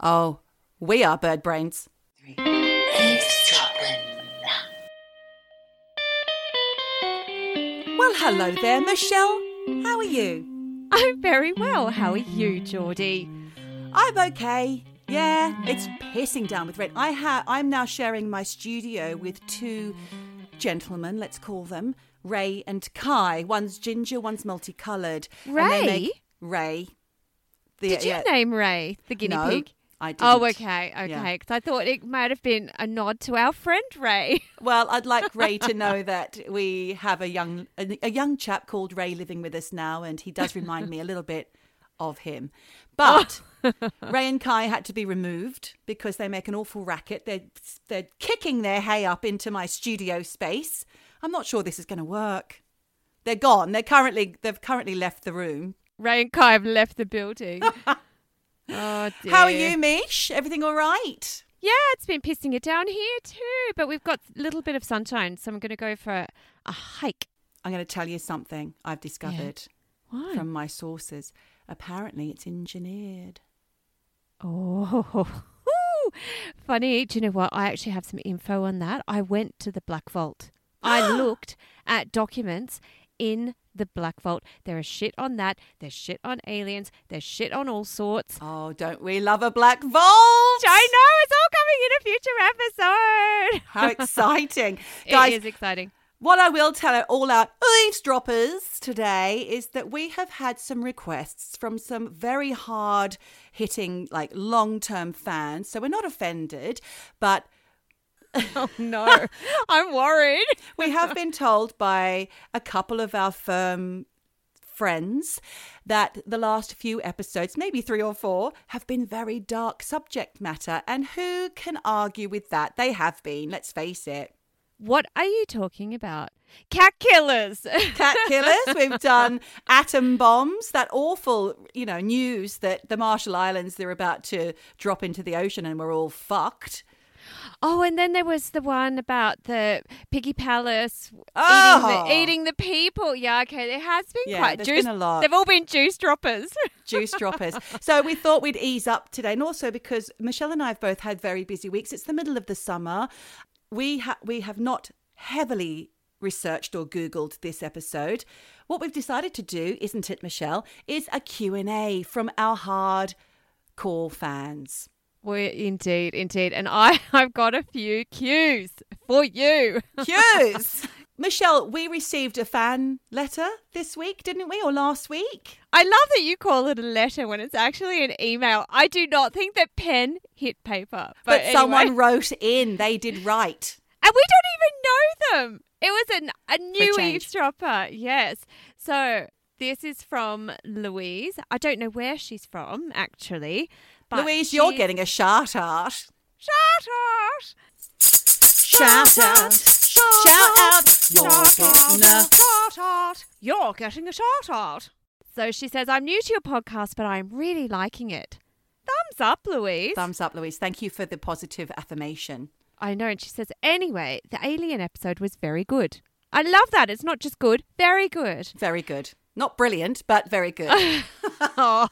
Oh, we are bird brains. Well, hello there, Michelle. How are you? I'm very well. How are you, Geordie? I'm okay. Yeah, it's pissing down with rain. I ha- I'm now sharing my studio with two gentlemen, let's call them Ray and Kai. One's ginger, one's multicolored. Ray? make- Ray. The- Did you yeah, name Ray, the guinea no, pig? I oh, didn't. Oh, okay, okay. Yeah. Because I thought it might have been a nod to our friend Ray. Well, I'd like Ray to know that we have a young a, a young chap called Ray living with us now, and he does remind me a little bit of him. But Ray and Kai had to be removed because they make an awful racket. They're they're kicking their hay up into my studio space. I'm not sure this is going to work. They're gone. They're currently they've currently left the room. Ray and Kai have left the building. oh dear. How are you, Mish? Everything all right? Yeah, it's been pissing it down here too, but we've got a little bit of sunshine, so I'm going to go for a hike. I'm going to tell you something I've discovered Why? from my sources. Apparently, it's engineered. Oh, funny. Do you know what? I actually have some info on that. I went to the Black Vault. I looked at documents in the Black Vault. There is shit on that. There's shit on aliens. There's shit on all sorts. Oh, don't we love a black vault? I know it's all coming in a future episode. How exciting. It Guys, is exciting. what I will tell all our eavesdroppers today is that we have had some requests from some very hard hitting, like long term fans. So we're not offended, but Oh no, I'm worried. we have been told by a couple of our firm friends that the last few episodes, maybe three or four, have been very dark subject matter. And who can argue with that? They have been, let's face it. What are you talking about? Cat killers. Cat killers, we've done atom bombs, that awful, you know, news that the Marshall Islands, they're about to drop into the ocean and we're all fucked. Oh, and then there was the one about the piggy palace Oh. eating, the, oh! eating the people. Yeah, okay, there has been Yeah, quite juice. been a lot. They've all been juice droppers. juice droppers. So we thought we'd ease up today, and also because Michelle and I have both had very busy weeks. It's the middle of the summer. We ha- we have not heavily researched or googled this episode. What we've decided to do, isn't it, Michelle, is a Q&A from our hardcore fans. Well, indeed, indeed. And I, I've got a few cues for you. Cues. Michelle, we received a fan letter this week, didn't we, or last week? I love that you call it a letter when it's actually an email. I do not think that pen hit paper. But, But, anyway. someone wrote in. They did write. And we don't even know them. It was an, a new change. eavesdropper. Yes. So this is from Louise. I don't know where she's from, actually. But Louise, you're getting a shout out. Shout out! Shout out. Shout out. You're getting a shout out. You're getting a shout out. So she says, I'm new to your podcast, but I'm really liking it. Thumbs up, Louise. thumbs up, Louise. Thank you for the positive affirmation. I know. And she says, anyway, the alien episode was very good. I love that. It's not just good, very good. Very good. Not brilliant, but very good. That's all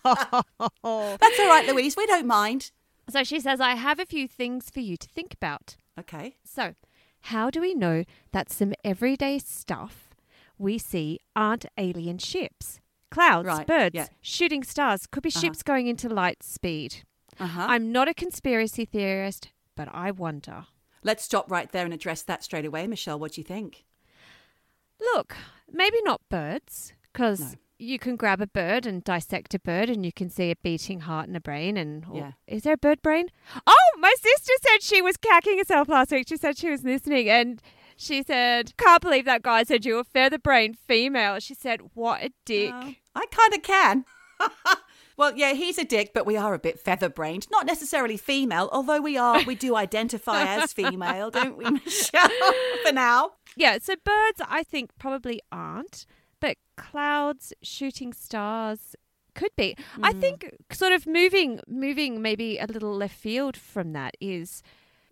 right, Louise. We don't mind. So she says, I have a few things for you to think about. Okay. So, how do we know that some everyday stuff we see aren't alien ships? Clouds, Right, birds, yeah. shooting stars, could be ships going into light speed. Uh huh. I'm not a conspiracy theorist, but I wonder. Let's stop right there and address that straight away, Michelle. What do you think? Look, maybe not birds, because No. you can grab a bird and dissect a bird and you can see a beating heart and a brain. And or- Yeah. is there a bird brain? Oh, my sister said she was cacking herself last week. She said she was listening and she said, Can't believe that guy said you were feather brained female. She said, What a dick. Oh, I kind of can. well, yeah, he's a dick, but we are a bit feather brained. Not necessarily female, although we are. We do identify as female, don't we, Michelle? For now. Yeah, so birds, I think, probably aren't, but clouds, shooting stars could be. I hmm. think sort of moving, moving maybe a little left field from that is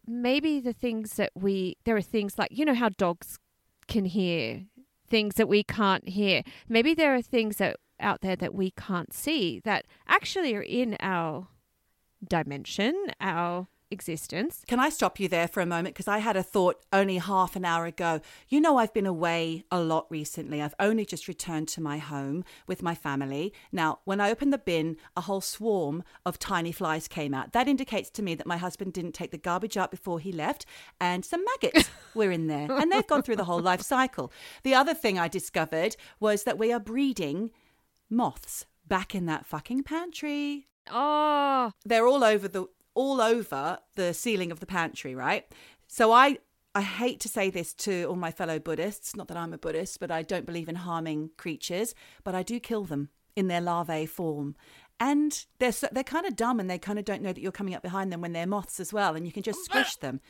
maybe the things that we, there are things like, you know, how dogs can hear things that we can't hear. Maybe there are things that out there that we can't see that actually are in our dimension, our existence. Can I stop you there for a moment? Because I had a thought only half an hour ago. You know, I've been away a lot recently. I've only just returned to my home with my family. Now, when I opened the bin, a whole swarm of tiny flies came out. That indicates to me that my husband didn't take the garbage out before he left, and some maggots were in there. And they've gone through the whole life cycle. The other thing I discovered was that we are breeding moths back in that fucking pantry Oh, they're all over the all over the ceiling of the pantry, right? So I I hate to say this to all my fellow Buddhists, not that I'm a Buddhist, but I don't believe in harming creatures, but I do kill them in their larvae form. And they're so, they're kind of dumb and they kind of don't know that you're coming up behind them when they're moths as well and you can just squish them.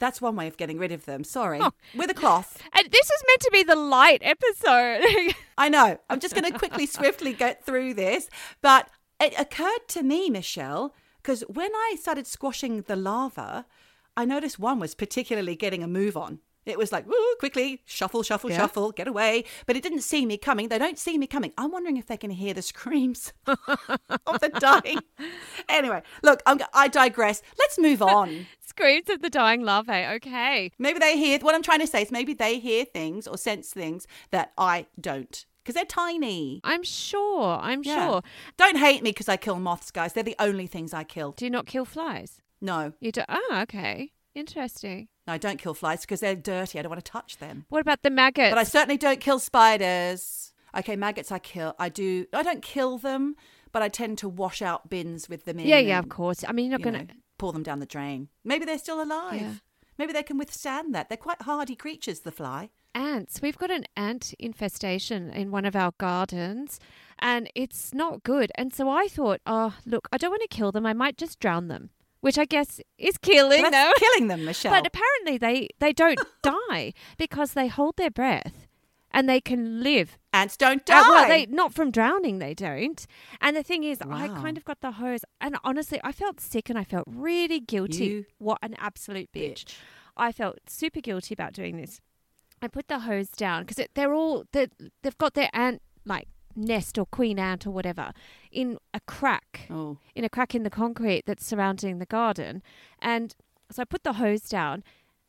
That's one way of getting rid of them. Sorry. With a cloth. and this is meant to be the light episode. I know. I'm just going to quickly, swiftly get through this. But it occurred to me, Michelle, because when I started squashing the larva, I noticed one was particularly getting a move on. It was like, woo, quickly, shuffle, shuffle, Yeah. shuffle, get away. But it didn't see me coming. They don't see me coming. I'm wondering if they can hear the screams of the dying. Anyway, look, I'm, I digress. Let's move on. Screams of the dying larvae. Okay. Maybe they hear, what I'm trying to say is maybe they hear things or sense things that I don't because they're tiny. I'm sure. I'm Yeah. sure. Don't hate me because I kill moths, guys. They're the only things I kill. Do you not kill flies? No, You do. Oh, okay. Interesting. no, I don't kill flies because they're dirty. I don't want to touch them. What about the maggots? But I certainly don't kill spiders. Okay, maggots I kill. I do. I don't kill them, but I tend to wash out bins with them in. yeah, yeah, of and, course. I mean, you're you not going know, to. pour them down the drain. Maybe they're still alive. Yeah. Maybe they can withstand that. They're quite hardy creatures, the fly. Ants. We've got an ant infestation in one of our gardens, and it's not good. And so I thought, oh, look, I don't want to kill them. I might just drown them, which I guess is killing But them. killing them, Michelle. But apparently they, they don't die because they hold their breath and they can live. Ants don't Uh, die. well, they not from drowning, they don't. And the thing is, I kind of got the hose, and honestly, I felt sick and I felt really guilty. You what an absolute bitch. bitch. I felt super guilty about doing this. I put the hose down because they're all they're, they've got their ant like nest or queen ant or whatever in a crack Oh, in a crack in the concrete that's surrounding the garden. And so I put the hose down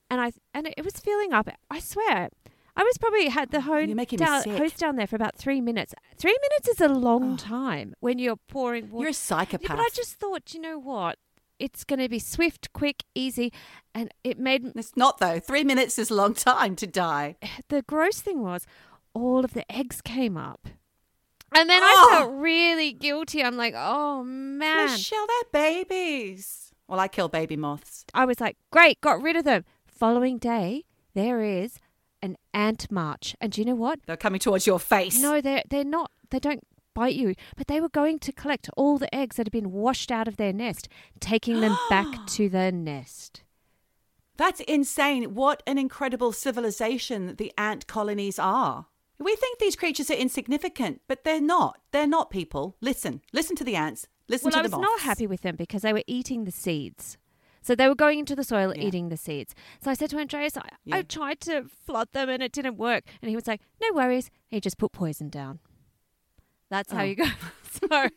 and I and it was filling up. I swear. I was probably had the hose You're making me down, hose down there for about three minutes. Three minutes is a long Oh. time when you're pouring water. you're a psychopath. Yeah, but I just thought, you know what? It's going to be swift, quick, easy, and it made It's not though. Three minutes is a long time to die. Eh, the gross thing was all of the eggs came up. And then Oh. I felt really guilty. I'm like, oh man. Michelle, they're babies. Well, I kill baby moths. I was like, great, got rid of them. Following day, there is an ant march. And do you know what? They're coming towards your face. No, they're they're not they don't bite you, but they were going to collect all the eggs that had been washed out of their nest, taking them back to the nest. That's insane. What an incredible civilization the ant colonies are. We think these creatures are insignificant, but they're not. They're not people. Listen. Listen to the ants. Listen to the. well, I was moths. not happy with them because they were eating the seeds. So they were going into the soil Yeah. eating the seeds. So I said to Andreas, I, I tried to flood them and it didn't work. And he was like, no worries. He just put poison down. That's how Oh. you go. so,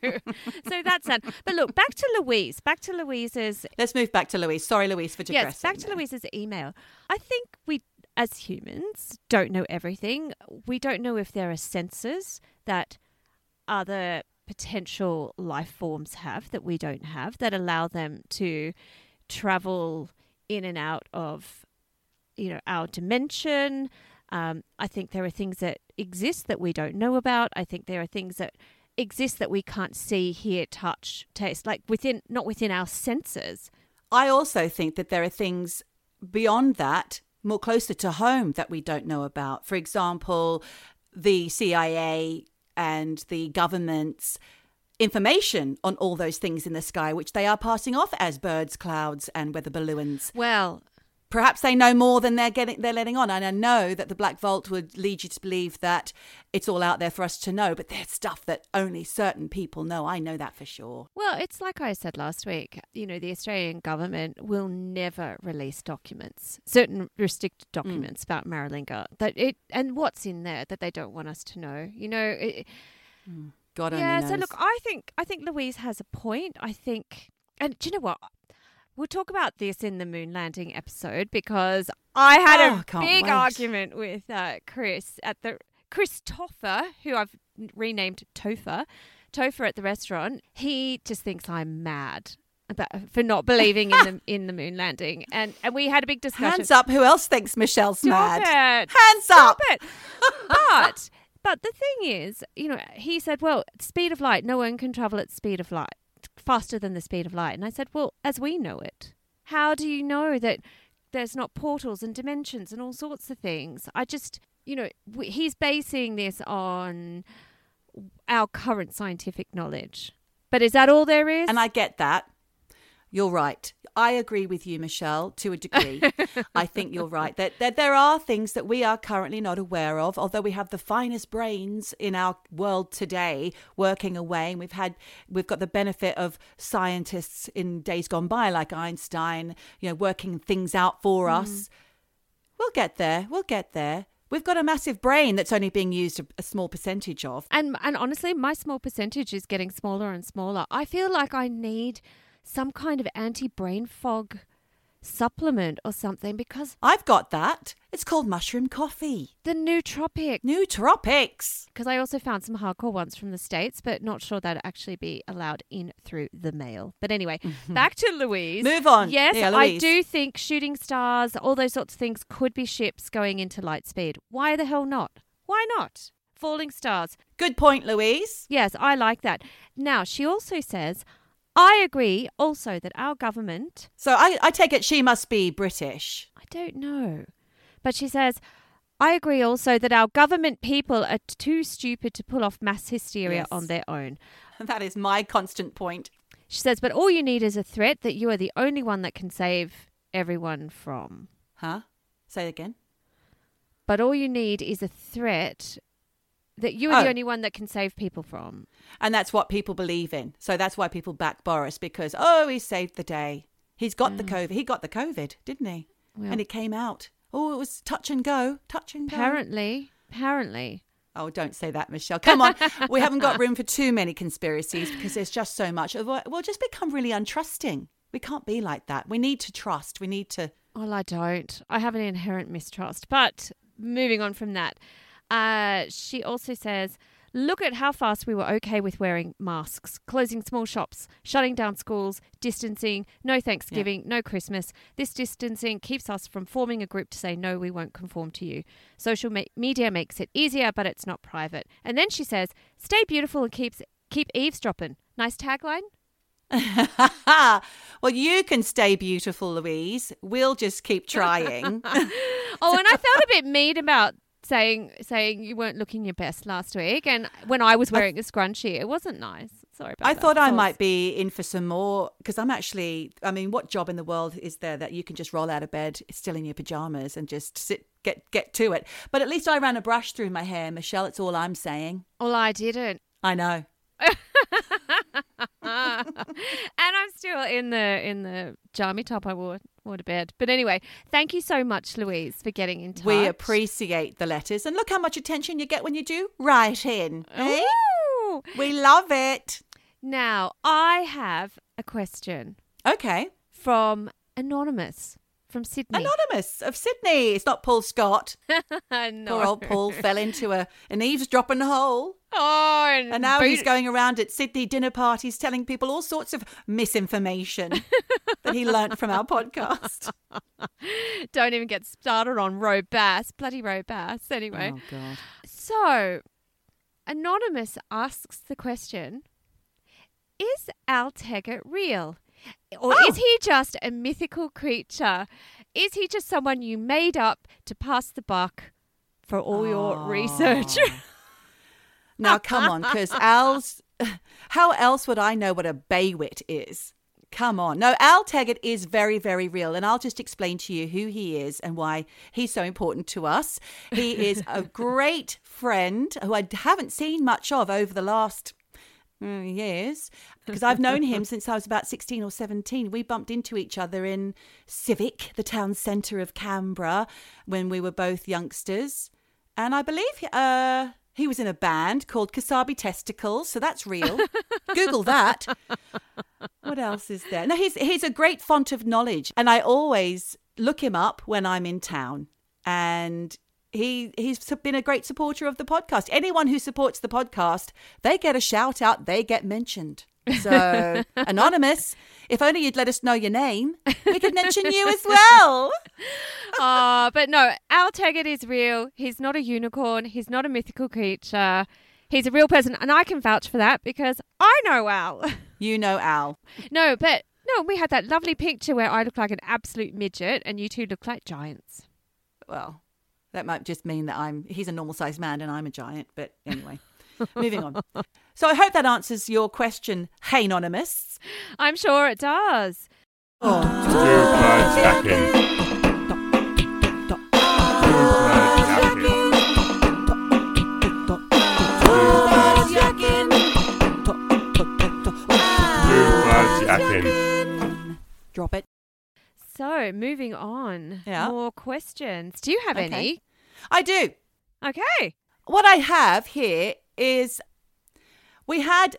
so that's that. But look, back to Louise. Back to Louise's Let's move back to Louise. Sorry, Louise, for digressing. Yes, back to there. Louise's email. I think we, as humans, don't know everything. We don't know if there are senses that other potential life forms have that we don't have that allow them to travel in and out of, you know, our dimension. Um, I think there are things that exist that we don't know about. I think there are things that exist that we can't see, hear, touch, taste, like within, not within our senses. I also think that there are things beyond that, more closer to home, that we don't know about. For example, the CIA and the government's information on all those things in the sky, which they are passing off as birds, clouds, and weather balloons. Well, Perhaps they know more than they're getting they're letting on. And I know that the Black Vault would lead you to believe that it's all out there for us to know, but there's stuff that only certain people know. I know that for sure. Well, it's like I said last week. You know, the Australian government will never release documents, certain restricted mm. documents about Maralinga. That it and what's in there that they don't want us to know. You know, it, mm. God only yeah. So look, I think I think Louise has a point. I think And do you know what? We'll talk about this in the moon landing episode because I had Oh, a big wait. argument with uh, Chris at the Christopher, who I've renamed Topher, Topher at the restaurant. He just thinks I'm mad about for not believing in the in the moon landing, and and we had a big discussion. Hands up. Who else thinks Michelle's Stop mad? it. Hands Stop up. it. But but the thing is, you know, he said, well, speed of light, no one can travel at speed of light, faster than the speed of light. And I said, well, as we know it, how do you know that there's not portals and dimensions and all sorts of things? I just, you know, he's basing this on our current scientific knowledge. But is that all there is? And I get that. You're right. I agree with you, Michelle, to a degree. I think you're right. That, that there are things that we are currently not aware of, although we have the finest brains in our world today working away. And we've had we've got the benefit of scientists in days gone by, like Einstein, you know, working things out for mm. us. We'll get there. We'll get there. We've got a massive brain that's only being used a, a small percentage of. And and honestly, my small percentage is getting smaller and smaller. I feel like I need some kind of anti-brain fog supplement or something because I've got that. It's called mushroom coffee. the nootropic. New tropics. Because I also found some hardcore ones from the states, but not sure that'd actually be allowed in through the mail. But anyway, mm-hmm. back to Louise. Move on. Yes, Yeah, I Louise. do think shooting stars, all those sorts of things, could be ships going into light speed. Why the hell not? Why not? Falling stars. Good point, Louise. Yes, I like that. Now, she also says, I agree also that our government, So I, I take it she must be British. I don't know, but she says, I agree also that our government people are too stupid to pull off mass hysteria Yes. on their own. That is my constant point. She says, but all you need is a threat that you are the only one that can save everyone from. Huh? Say it again. But all you need is a threat that you are Oh. the only one that can save people from. And that's what people believe in. So that's why people back Boris because, oh, he saved the day. He's got the mm. COVID. He got the COVID, didn't he? Well, And it came out. Oh, it was touch and go. Touch and go. apparently, apparently. Oh, don't say that, Michelle. Come on. we haven't got room for too many conspiracies because there's just so much. We'll just become really untrusting. We can't be like that. We need to trust. We need to. Well, I don't. I have an inherent mistrust. But moving on from that, uh, she also says, Look at how fast we were okay with wearing masks, closing small shops, shutting down schools, distancing, no Thanksgiving, no Christmas. This distancing keeps us from forming a group to say, no, we won't conform to you. Social me- media makes it easier, but it's not private. And then she says, stay beautiful and keeps, keep eavesdropping. Nice tagline. well, you can stay beautiful, Louise. We'll just keep trying. Oh, and I felt a bit mean about saying saying you weren't looking your best last week, and when I was wearing a scrunchie, it wasn't nice. Sorry about I that. I thought I might be in for some more because I'm actually. I mean, what job in the world is there that you can just roll out of bed still in your pajamas and just sit get get to it? But at least I ran a brush through my hair, Michelle. It's all I'm saying. Well, I didn't, I know. and I'm still in the in the jammy top I wore wore to bed. But anyway, thank you so much, Louise, for getting in touch. We appreciate the letters and look how much attention you get when you do write in. eh? We love it. Now I have a question Okay. from anonymous from Sydney. Anonymous of Sydney. It's not Paul Scott. no. Poor old Paul fell into a an eavesdropping hole. Oh, and, And now he's going around at Sydney dinner parties telling people all sorts of misinformation that he learnt from our podcast. Don't even get started on Roe Bass, bloody Roe Bass. Anyway, Oh God. so Anonymous asks the question Is Al Taggart real? Or Oh. is he just a mythical creature? Is he just someone you made up to pass the buck for all your research? Now come on, because Al's how else would I know what a Baywit is? Come on. No, Al Taggart is very, very real. And I'll just explain to you who he is and why he's so important to us. He is a great friend who I haven't seen much of over the last mm, years because I've known him since I was about 16 or 17. We bumped into each other in Civic, the town centre of Canberra, when we were both youngsters. And I believe uh, He was in a band called Kasabi Testicles, so that's real. Google that. What else is there? No, he's he's a great font of knowledge, and I always look him up when I'm in town. And he he's been a great supporter of the podcast. Anyone who supports the podcast, they get a shout out, they get mentioned. So, anonymous, if only you'd let us know your name, we could mention you as well. Oh, but no, Al Taggart is real. He's not a unicorn. He's not a mythical creature. He's a real person, and I can vouch for that because I know Al. You know Al. No, but no, we had that lovely picture where I look like an absolute midget and you two look like giants. Well, that might just mean that I'm he's a normal sized man and I'm a giant, but anyway. Moving on. So I hope that answers your question, Hey Anonymous. I'm sure it does. Oh. Drop it. So, moving on. Yeah. More questions. Do you have Okay. any? I do. Okay. What I have here is we had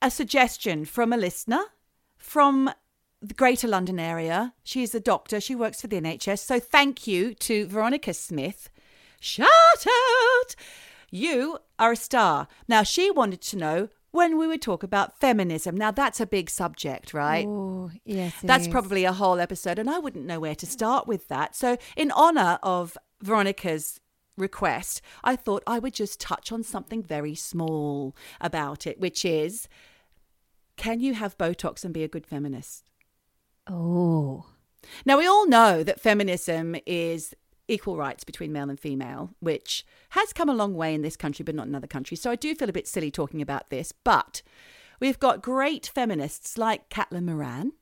a suggestion from a listener from the Greater London area. She's a doctor, she works for the NHS. So thank you to Veronica Smith. Shout out! You are a star. Now, she wanted to know when we would talk about feminism. Now, that's a big subject, right? Oh, yes. it That's is. probably a whole episode, and I wouldn't know where to start with that. So, in honor of Veronica's request, I thought I would just touch on something very small about it, which is can you have Botox and be a good feminist? Oh. Now, we all know that feminism is equal rights between male and female, which has come a long way in this country, but not in other countries. So I do feel a bit silly talking about this. But we've got great feminists like Caitlin Moran,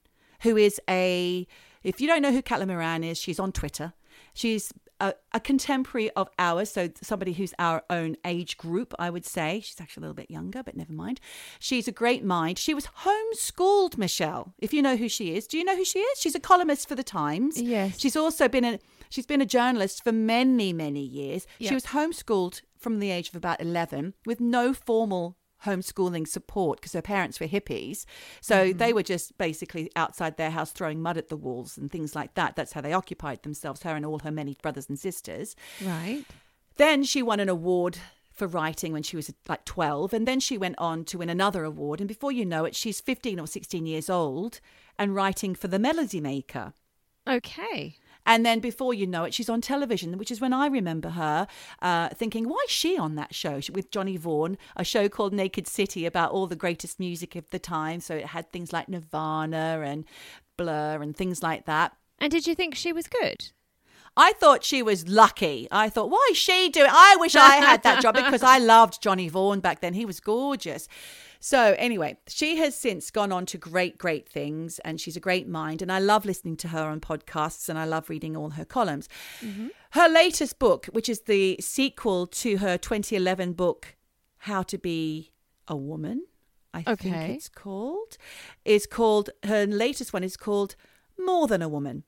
who is a, if you don't know who Caitlin Moran is, she's on Twitter. She's a, a contemporary of ours, so somebody who's our own age group, I would say. She's actually a little bit younger, but never mind. She's a great mind. She was homeschooled, Michelle. If you know who she is, do you know who she is? She's a columnist for the Times. Yes. She's also been a she's been a journalist for many many years. She was homeschooled from the age of about 11 with no formal homeschooling support because her parents were hippies. So mm-hmm. they were just basically outside their house throwing mud at the walls and things like that. That's how they occupied themselves, her and all her many brothers and sisters. Right. Then she won an award for writing when she was like 12. And then she went on to win another award. And before you know it, she's 15 or 16 years old and writing for The Melody Maker. Okay. And then before you know it, she's on television, which is when I remember her uh, thinking, why is she on that show with Johnny Vaughan, a show called Naked City about all the greatest music of the time. So it had things like Nirvana and Blur and things like that. And did you think she was good? I thought she was lucky. I thought, why is she doing? I wish I had that job because I loved Johnny Vaughan back then. He was gorgeous. So anyway, she has since gone on to great, great things, and she's a great mind. And I love listening to her on podcasts, and I love reading all her columns. Mm-hmm. Her latest book, which is the sequel to her 2011 book, How to Be a Woman, I think it's called, is called her latest one is called More Than a Woman.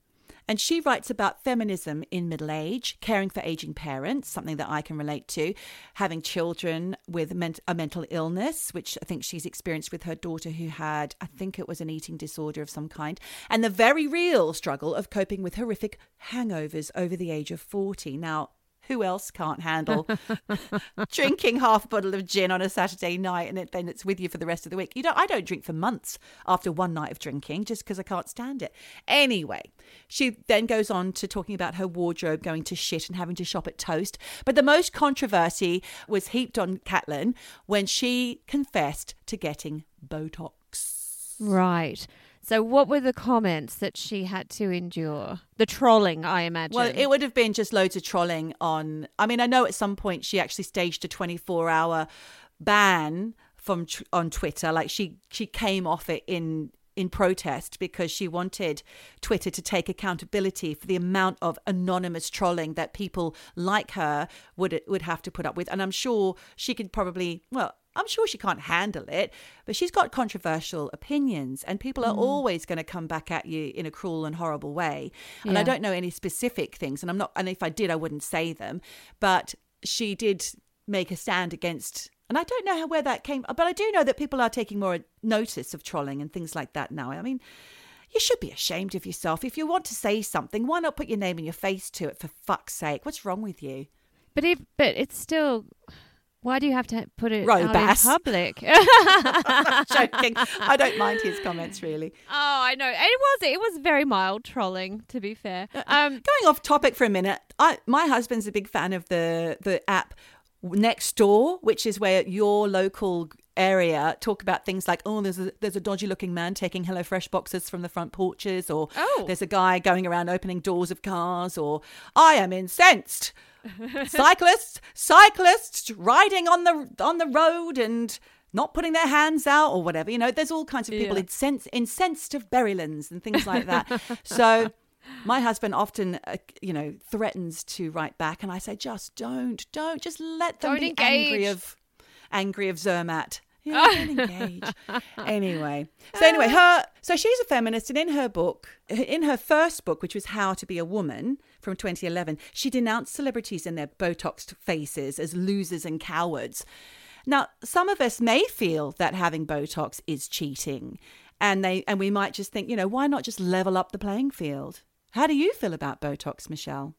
And she writes about feminism in middle age, caring for aging parents, something that I can relate to, having children with a mental illness, which I think she's experienced with her daughter who had, I think it was an eating disorder of some kind, and the very real struggle of coping with horrific hangovers over the age of 40. Now, who else can't handle drinking half a bottle of gin on a Saturday night and it, then it's with you for the rest of the week? You know, I don't drink for months after one night of drinking just because I can't stand it. Anyway, she then goes on to talking about her wardrobe going to shit and having to shop at Toast. But the most controversy was heaped on Caitlin when she confessed to getting Botox. Right. So, what were the comments that she had to endure? The trolling, I imagine. Well, it would have been just loads of trolling on. I mean, I know at some point she actually staged a 24 hour ban from on Twitter. Like she she came off it in in protest because she wanted Twitter to take accountability for the amount of anonymous trolling that people like her would would have to put up with. And I'm sure she could probably well. I'm sure she can't handle it, but she's got controversial opinions, and people are mm. always going to come back at you in a cruel and horrible way. And I don't know any specific things, and I'm not. And if I did, I wouldn't say them. But she did make a stand against. And I don't know how, where that came, but I do know that people are taking more notice of trolling and things like that now. I mean, you should be ashamed of yourself. If you want to say something, why not put your name and your face to it? For fuck's sake, what's wrong with you? But if but it's still. Why do you have to put it out in public? Joking. I don't mind his comments really. Oh, I know. It was it was very mild trolling, to be fair. Um, Going off topic for a minute, I my husband's a big fan of the the app Nextdoor, which is where your local area talk about things like oh there's a there's a dodgy looking man taking HelloFresh boxes from the front porches or Oh. there's a guy going around opening doors of cars or I am incensed cyclists cyclists riding on the on the road and not putting their hands out or whatever you know there's all kinds of people Yeah. incensed incensed of Berrylands and things like that so my husband often uh, you know threatens to write back and I say just don't don't just let them Don't be engage. angry of angry of Zermatt yeah, don't engage. anyway, so anyway, her so she's a feminist, and in her book, in her first book, which was How to Be a Woman from 2011, she denounced celebrities and their botoxed faces as losers and cowards. Now, some of us may feel that having Botox is cheating, and they and we might just think, you know, why not just level up the playing field? How do you feel about Botox, Michelle?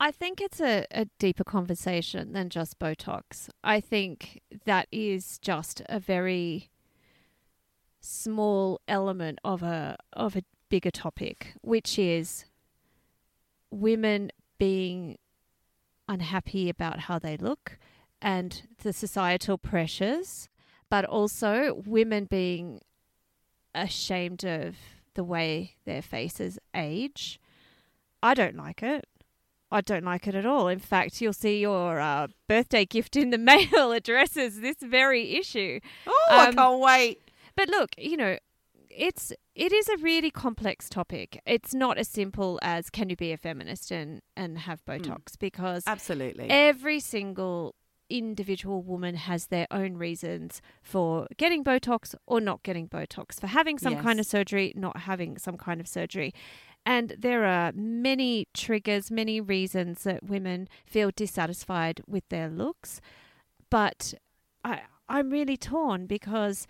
I think it's a, a deeper conversation than just Botox. I think that is just a very small element of a of a bigger topic, which is women being unhappy about how they look and the societal pressures, but also women being ashamed of the way their faces age. I don't like it. I don't like it at all. In fact, you'll see your uh, birthday gift in the mail addresses this very issue. Oh, I Um, can't wait. But look, you know, it's it is a really complex topic. It's not as simple as can you be a feminist and and have Botox because Absolutely. every single individual woman has their own reasons for getting Botox or not getting Botox, for having some kind of surgery, not having some kind of surgery. And there are many triggers, many reasons that women feel dissatisfied with their looks. But I, I'm really torn because,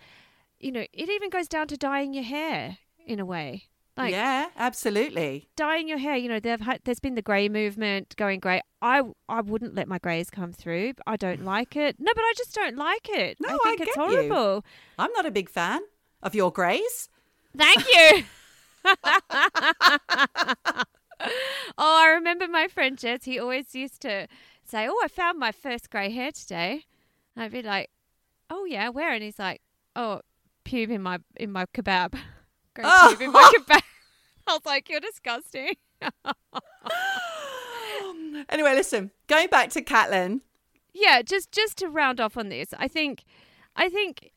you know, it even goes down to dyeing your hair in a way. Like, yeah, absolutely. dyeing your hair, you know, they've had, there's been the grey movement going grey. I I wouldn't let my greys come through. I don't like it. No, but I just don't like it. No, I I think it's get you. I'm not a big fan of your greys. Thank you. oh, I remember my friend Jess. He always used to say, "Oh, I found my first grey hair today." And I'd be like, "Oh yeah, where?" And he's like, "Oh, pube in my in my kebab. Oh. pube in my kebab." I was like, "You're disgusting." Anyway, listen, going back to Caitlin. yeah just just to round off on this i think i think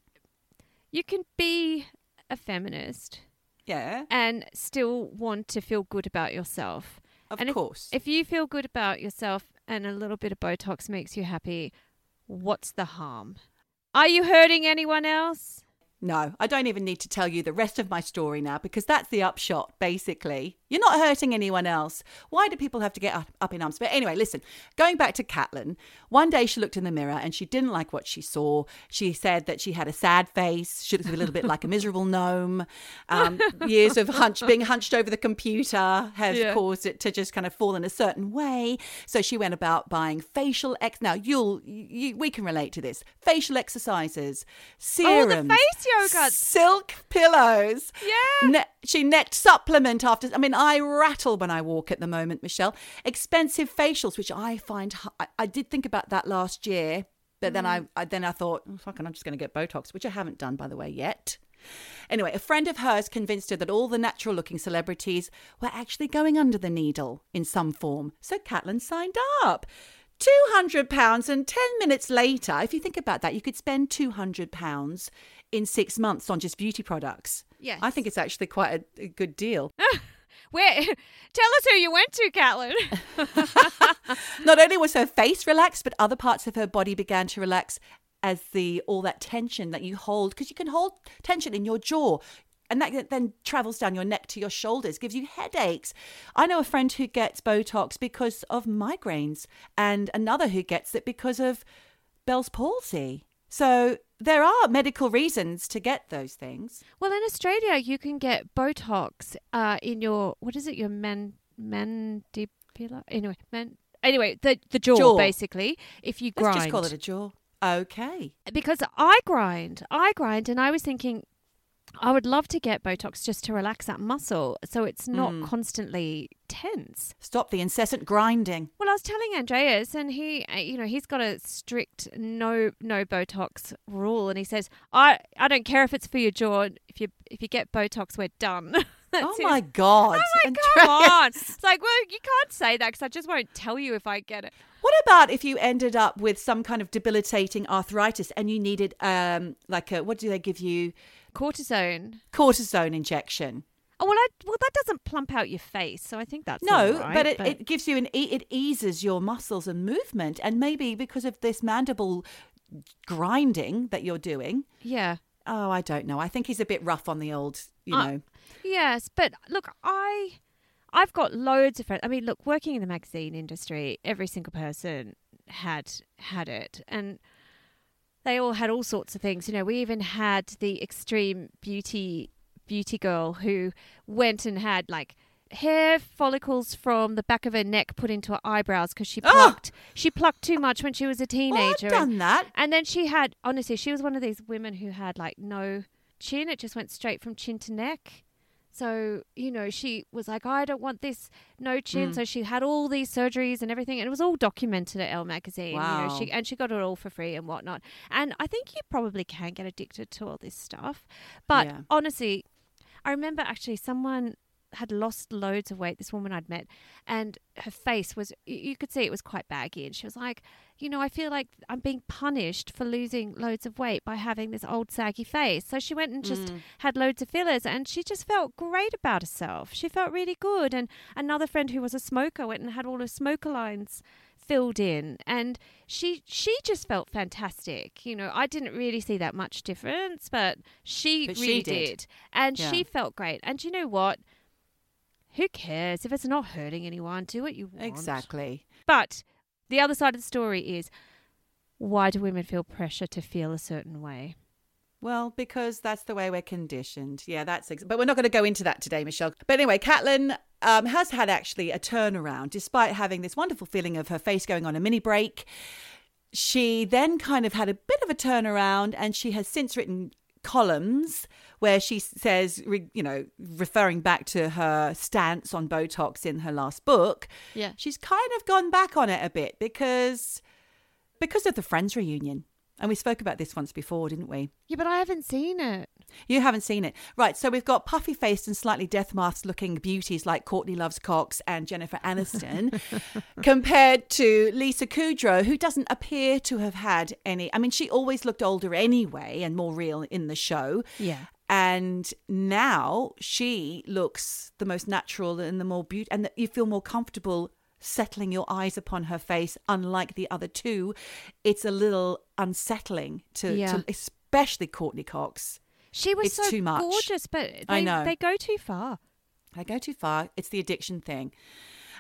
you can be a feminist Yeah, and still want to feel good about yourself of And if- course. if you feel good about yourself and a little bit of botox makes you happy what's the harm are you hurting anyone else no, I don't even need to tell you the rest of my story now because that's the upshot, basically. You're not hurting anyone else. Why do people have to get up, up in arms? But anyway, listen, going back to Caitlin, one day she looked in the mirror and she didn't like what she saw. She said that she had a sad face. She looked a little bit like a miserable gnome. Um, years of hunch, being hunched over the computer has Yeah. caused it to just kind of fall in a certain way. So she went about buying facial ex. Now you'll, you, we can relate to this. Facial exercises, Oh, the serums, face yoga. silk pillows. Yeah. Ne- she necked supplement after. I mean, I rattle when I walk at the moment, Michelle. Expensive facials, which I find—I did think about that last year, but then I, mm. I then I thought, oh, fucking, I'm just going to get Botox, which I haven't done, by the way, yet. Anyway, a friend of hers convinced her that all the natural looking celebrities were actually going under the needle in some form. So Caitlin signed up. £200 and 10 minutes later, if you think about that, you could spend £200 in six months on just beauty products. Yes. I think it's actually quite a, a good deal. where tell us who you went to Caitlin. Not only was her face relaxed, but other parts of her body began to relax as the all that tension that you hold because you can hold tension in your jaw and that then travels down your neck to your shoulders, gives you headaches. I know a friend who gets Botox because of migraines, and another who gets it because of Bell's palsy. So there are medical reasons to get those things. Well, in Australia, you can get Botox uh, in your what is it? Your man mandibular. Anyway, man. Anyway, the the jaw, Jaw. basically. If you grind, Let's just call it a jaw. Okay. because I grind, I grind, and I was thinking, I would love to get Botox just to relax that muscle, so it's not Mm. constantly tense. Stop the incessant grinding. Well, I was telling Andreas, and he, uh, you know, he's got a strict no no Botox rule, and he says, I I don't care if it's for your jaw. If you if you get Botox, we're done. Oh my God. Oh my on! It's like, well, you can't say that because I just won't tell you if I get it. What about if you ended up with some kind of debilitating arthritis and you needed, um, like a, what do they give you? Cortisone. Cortisone injection. Oh well, I, well that doesn't plump out your face, so I think that's No, right, but, it, it gives you an e- it eases your muscles and movement, and maybe because of this mandible grinding that you're doing. yeah, Oh, I don't know. I think he's a bit rough on the old, you Uh, know. yes, but look, I I've got loads of friends. I mean, look, working in the magazine industry, every single person had had it, and they all had all sorts of things. You know, we even had the extreme beauty beauty girl who went and had like hair follicles from the back of her neck put into her eyebrows because she Oh! plucked she plucked too much when she was a Well, teenager. I've and- done that. And then she had, honestly, she was one of these women who had like no chin. It just went straight from chin to neck. So, you know, she was like, I don't want this no chin. Mm. So she had all these surgeries and everything. And it was all documented at Elle magazine. You know, Wow. she, and she got it all for free and whatnot. And I think you probably can get addicted to all this stuff. But Yeah. honestly, I remember actually someone had lost loads of weight, this woman I'd met, and her face was, you could see it was quite baggy. And she was like, you know, I feel like I'm being punished for losing loads of weight by having this old saggy face. So she went and just Mm. had loads of fillers and she just felt great about herself. She felt really good. And another friend who was a smoker went and had all her smoker lines filled in and she she just felt fantastic. You know, I didn't really see that much difference, but she But she really did. And Yeah. she felt great. And you know what? Who cares if it's not hurting anyone? Do what you want. Exactly. But the other side of the story is why do women feel pressure to feel a certain way? Well, because that's the way we're conditioned. Yeah, that's. Ex- but we're not going to go into that today, Michelle. But anyway, Caitlin um, has had actually a turnaround, despite having this wonderful feeling of her face going on a mini break. She then kind of had a bit of a turnaround, and she has since written columns where she says, re- you know, referring back to her stance on Botox in her last book. Yeah. she's kind of gone back on it a bit because because of the Friends reunion. And we spoke about this once before, didn't we? Yeah, but I haven't seen it. You haven't seen it. Right, so we've got puffy faced and slightly death masked looking beauties like Courtney Loves Cox and Jennifer Aniston, compared to Lisa Kudrow, who doesn't appear to have had any. I mean, she always looked older anyway and more real in the show. Yeah. And now she looks the most natural and the more beautiful, and you feel more comfortable settling your eyes upon her face. Unlike the other two, it's a little unsettling to, Yeah. to especially Courteney Cox. She was It's so too much. gorgeous, but they, I know. they go too far. I go too far. It's the addiction thing.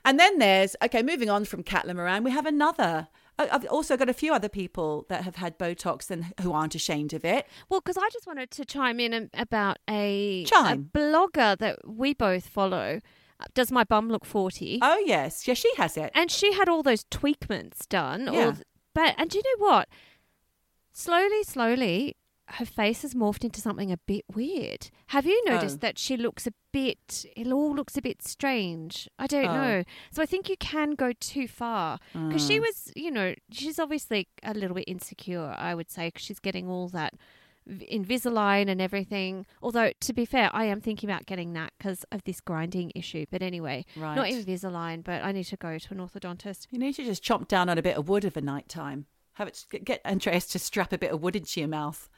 And then there's, okay, moving on from Caitlin Moran, we have another. I- I've also got a few other people that have had Botox and who aren't ashamed of it. Well, because I just wanted to chime in about a, a Chime. blogger that we both follow. Uh, Does my bum look forty? Oh, yes. Yeah, she has it. and she had all those tweakments done. all Yeah. th- but and do you know what? Slowly, slowly, her face has morphed into something a bit weird. Have you noticed Oh. that she looks a bit? It all looks a bit strange. I don't Oh. know. So I think you can go too far because she Mm. was, you know, she's obviously a little bit insecure. I would say, because she's getting all that. Invisalign and everything. Although, to be fair, I am thinking about getting that because of this grinding issue. But anyway, Right. not Invisalign, but I need to go to an orthodontist. You need to just chomp down on a bit of wood of a night time. Have it get Andreas to strap a bit of wood into your mouth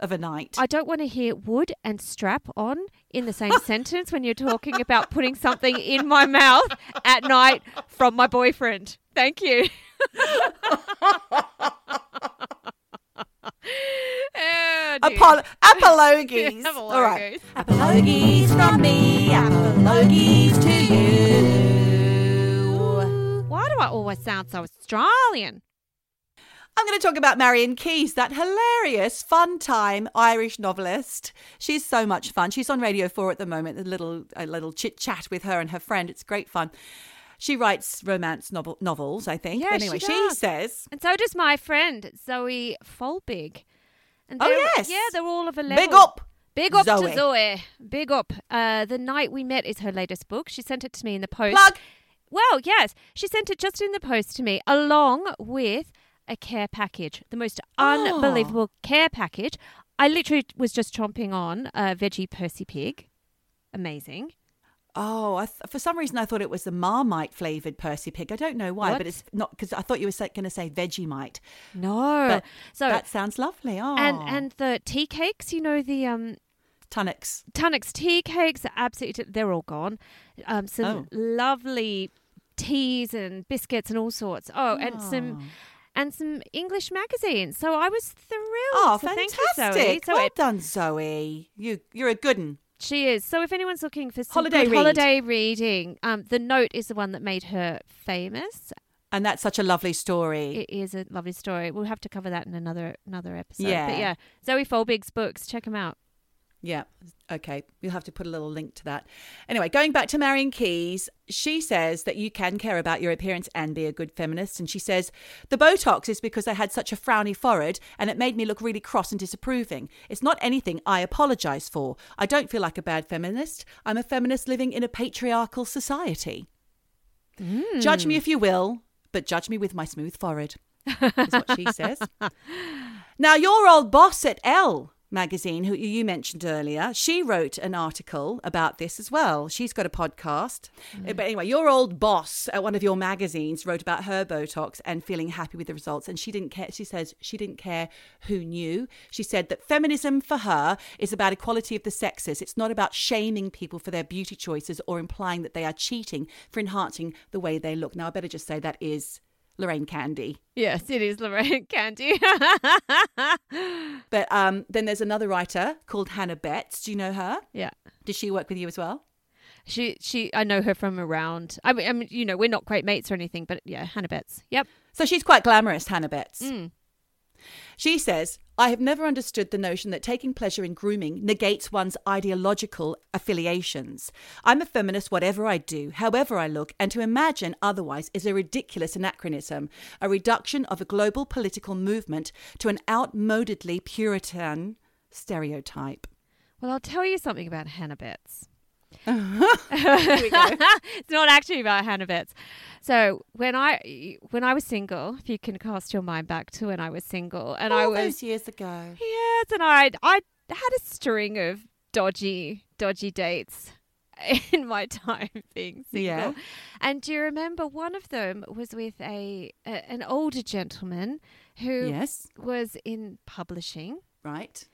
of a night. I don't want to hear wood and strap on in the same sentence when you're talking about putting something in my mouth at night from my boyfriend. Thank you. Uh, dear. Apol- apologies. All right. Apologies from me. Apologies to you. Why do I always sound so Australian? I'm going to talk about Marian Keyes, that hilarious, fun time Irish novelist. She's so much fun. She's on Radio 4 at the moment, a little, a little chit chat with her and her friend. It's great fun. She writes romance novel, novels, I think. Yeah, But anyway, she she, says, And so does my friend Zoe Folbigg. And Oh, yes. yeah, they're all of a level. Big up! Big up Zoe. to Zoe. Big up. Uh, the night we met is her latest book. She sent it to me in the post. Plug! Well, yes, she sent it just in the post to me, along with a care package, the most Oh. unbelievable care package. I literally was just chomping on a veggie Percy pig. Amazing. Oh, I th- for some reason I thought it was the Marmite flavoured Percy pig. I don't know why, What? but it's not because I thought you were going to say Vegemite. No, But so that sounds lovely. Oh, and and the tea cakes, you know the um Tunnocks. Tunnock's tea cakes are absolutely they're all gone. Um, some Oh. lovely teas and biscuits and all sorts. Oh, and some Oh. And some English magazines. So I was thrilled. Oh, so fantastic! Thank you, Zoe. So well it, done, Zoe. You you're a good one. she is. So if anyone's looking for some Holiday read. holiday reading, um, the note is the one that made her famous. And that's such a lovely story. It is a lovely story. We'll have to cover that in another another episode. Yeah. But yeah, Zoe Folbigg's books. Check them out. Yeah. Okay. You'll have to put a little link to that. Anyway, going back to Marian Keyes, she says that you can care about your appearance and be a good feminist. And she says, the Botox is because I had such a frowny forehead and it made me look really cross and disapproving. It's not anything I apologize for. I don't feel like a bad feminist. I'm a feminist living in a patriarchal society. Hmm. Judge me if you will, but judge me with my smooth forehead, is what she says. Now, your old boss at Elle magazine, who you mentioned earlier, she wrote an article about this as well. She's got a podcast. Uh, But anyway, your old boss at one of your magazines wrote about her Botox and feeling happy with the results. And she didn't care. She says she didn't care who knew. She said that feminism for her is about equality of the sexes. It's not about shaming people for their beauty choices or implying that they are cheating for enhancing the way they look. Now, I better just say that is Lorraine Candy. Yes, it is Lorraine Candy. But um, then there's another writer called Hannah Betts. Do you know her? yeah. Did she work with you as well? She she I know her from around. I mean, I mean, you know, we're not great mates or anything, but yeah, Hannah Betts. Yep. So she's quite glamorous, Hannah Betts. Mm. She says, I have never understood the notion that taking pleasure in grooming negates one's ideological affiliations. I'm a feminist, whatever I do, however I look, and to imagine otherwise is a ridiculous anachronism, a reduction of a global political movement to an outmodedly Puritan stereotype. Well, I'll tell you something about Hannah Betts. Here we go. it's not actually about Hannah Betts. So when I when I was single, if you can cast your mind back to when I was single, and I All was those years ago. yes, and I I had a string of dodgy dodgy dates in my time being single. Yeah. And do you remember one of them was with a, a an older gentleman who Yes, was in publishing. right.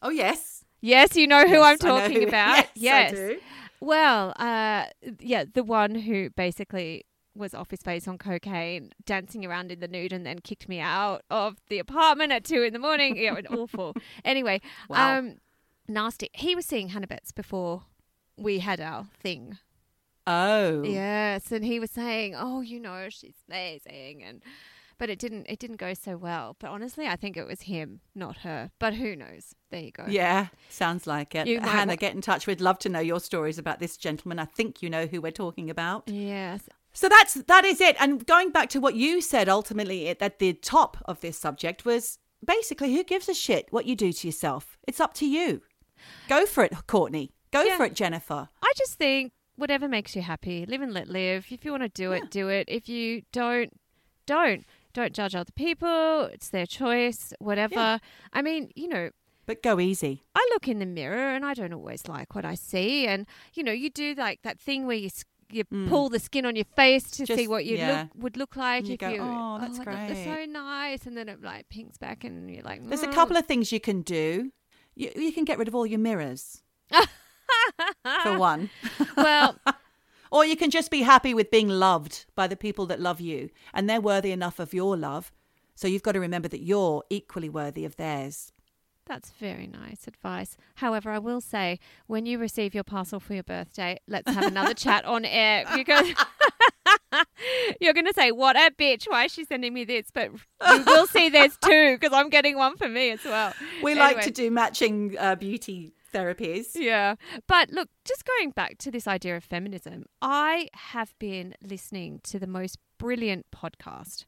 Oh, yes. Yes, you know who Yes, I'm talking who- about. Yes, do. Well, uh, yeah, the one who basically was off his face on cocaine, dancing around in the nude, and then kicked me out of the apartment at two in the morning. Yeah, it was awful. Anyway, Wow. um, nasty. He was seeing Hannah Betts before we had our thing. Oh. Yes, and he was saying, "Oh, you know, she's amazing," and but it didn't. It didn't go so well. But honestly, I think it was him, not her. But who knows? There you go. Yeah, sounds like it. You Hannah, get in touch. We'd love to know your stories about this gentleman. I think you know who we're talking about. Yes. So that's that is it. And going back to what you said, ultimately at- at the top of this subject was basically who gives a shit what you do to yourself? It's up to you. Go for it, Courteney. Go Yeah. for it, Jennifer. I just think whatever makes you happy, live and let live. If you want to do it, do it. If you don't, don't. Don't judge other people. It's their choice, whatever. Yeah. I mean, you know, But go easy. I look in the mirror and I don't always like what I see. And, you know, you do like that thing where you, you pull the skin on your face to see Mm. What you yeah. look would look like you if go, you "Oh, that's I look- They're great." so nice, and then it like pinks back, and you're like, There's a "Mm." couple of things you can do. You, you can get rid of all your mirrors, for one. well, Or you can just be happy with being loved by the people that love you and they're worthy enough of your love. So you've got to remember that you're equally worthy of theirs. That's very nice advice. However, I will say when you receive your parcel for your birthday, let's have another chat on air because you're going to say, What a bitch. Why is she sending me this? But you will see there's two because I'm getting one for me as well. We like to do matching uh, beauty therapies. Yeah. But look, just going back to this idea of feminism, I have been listening to the most brilliant podcast.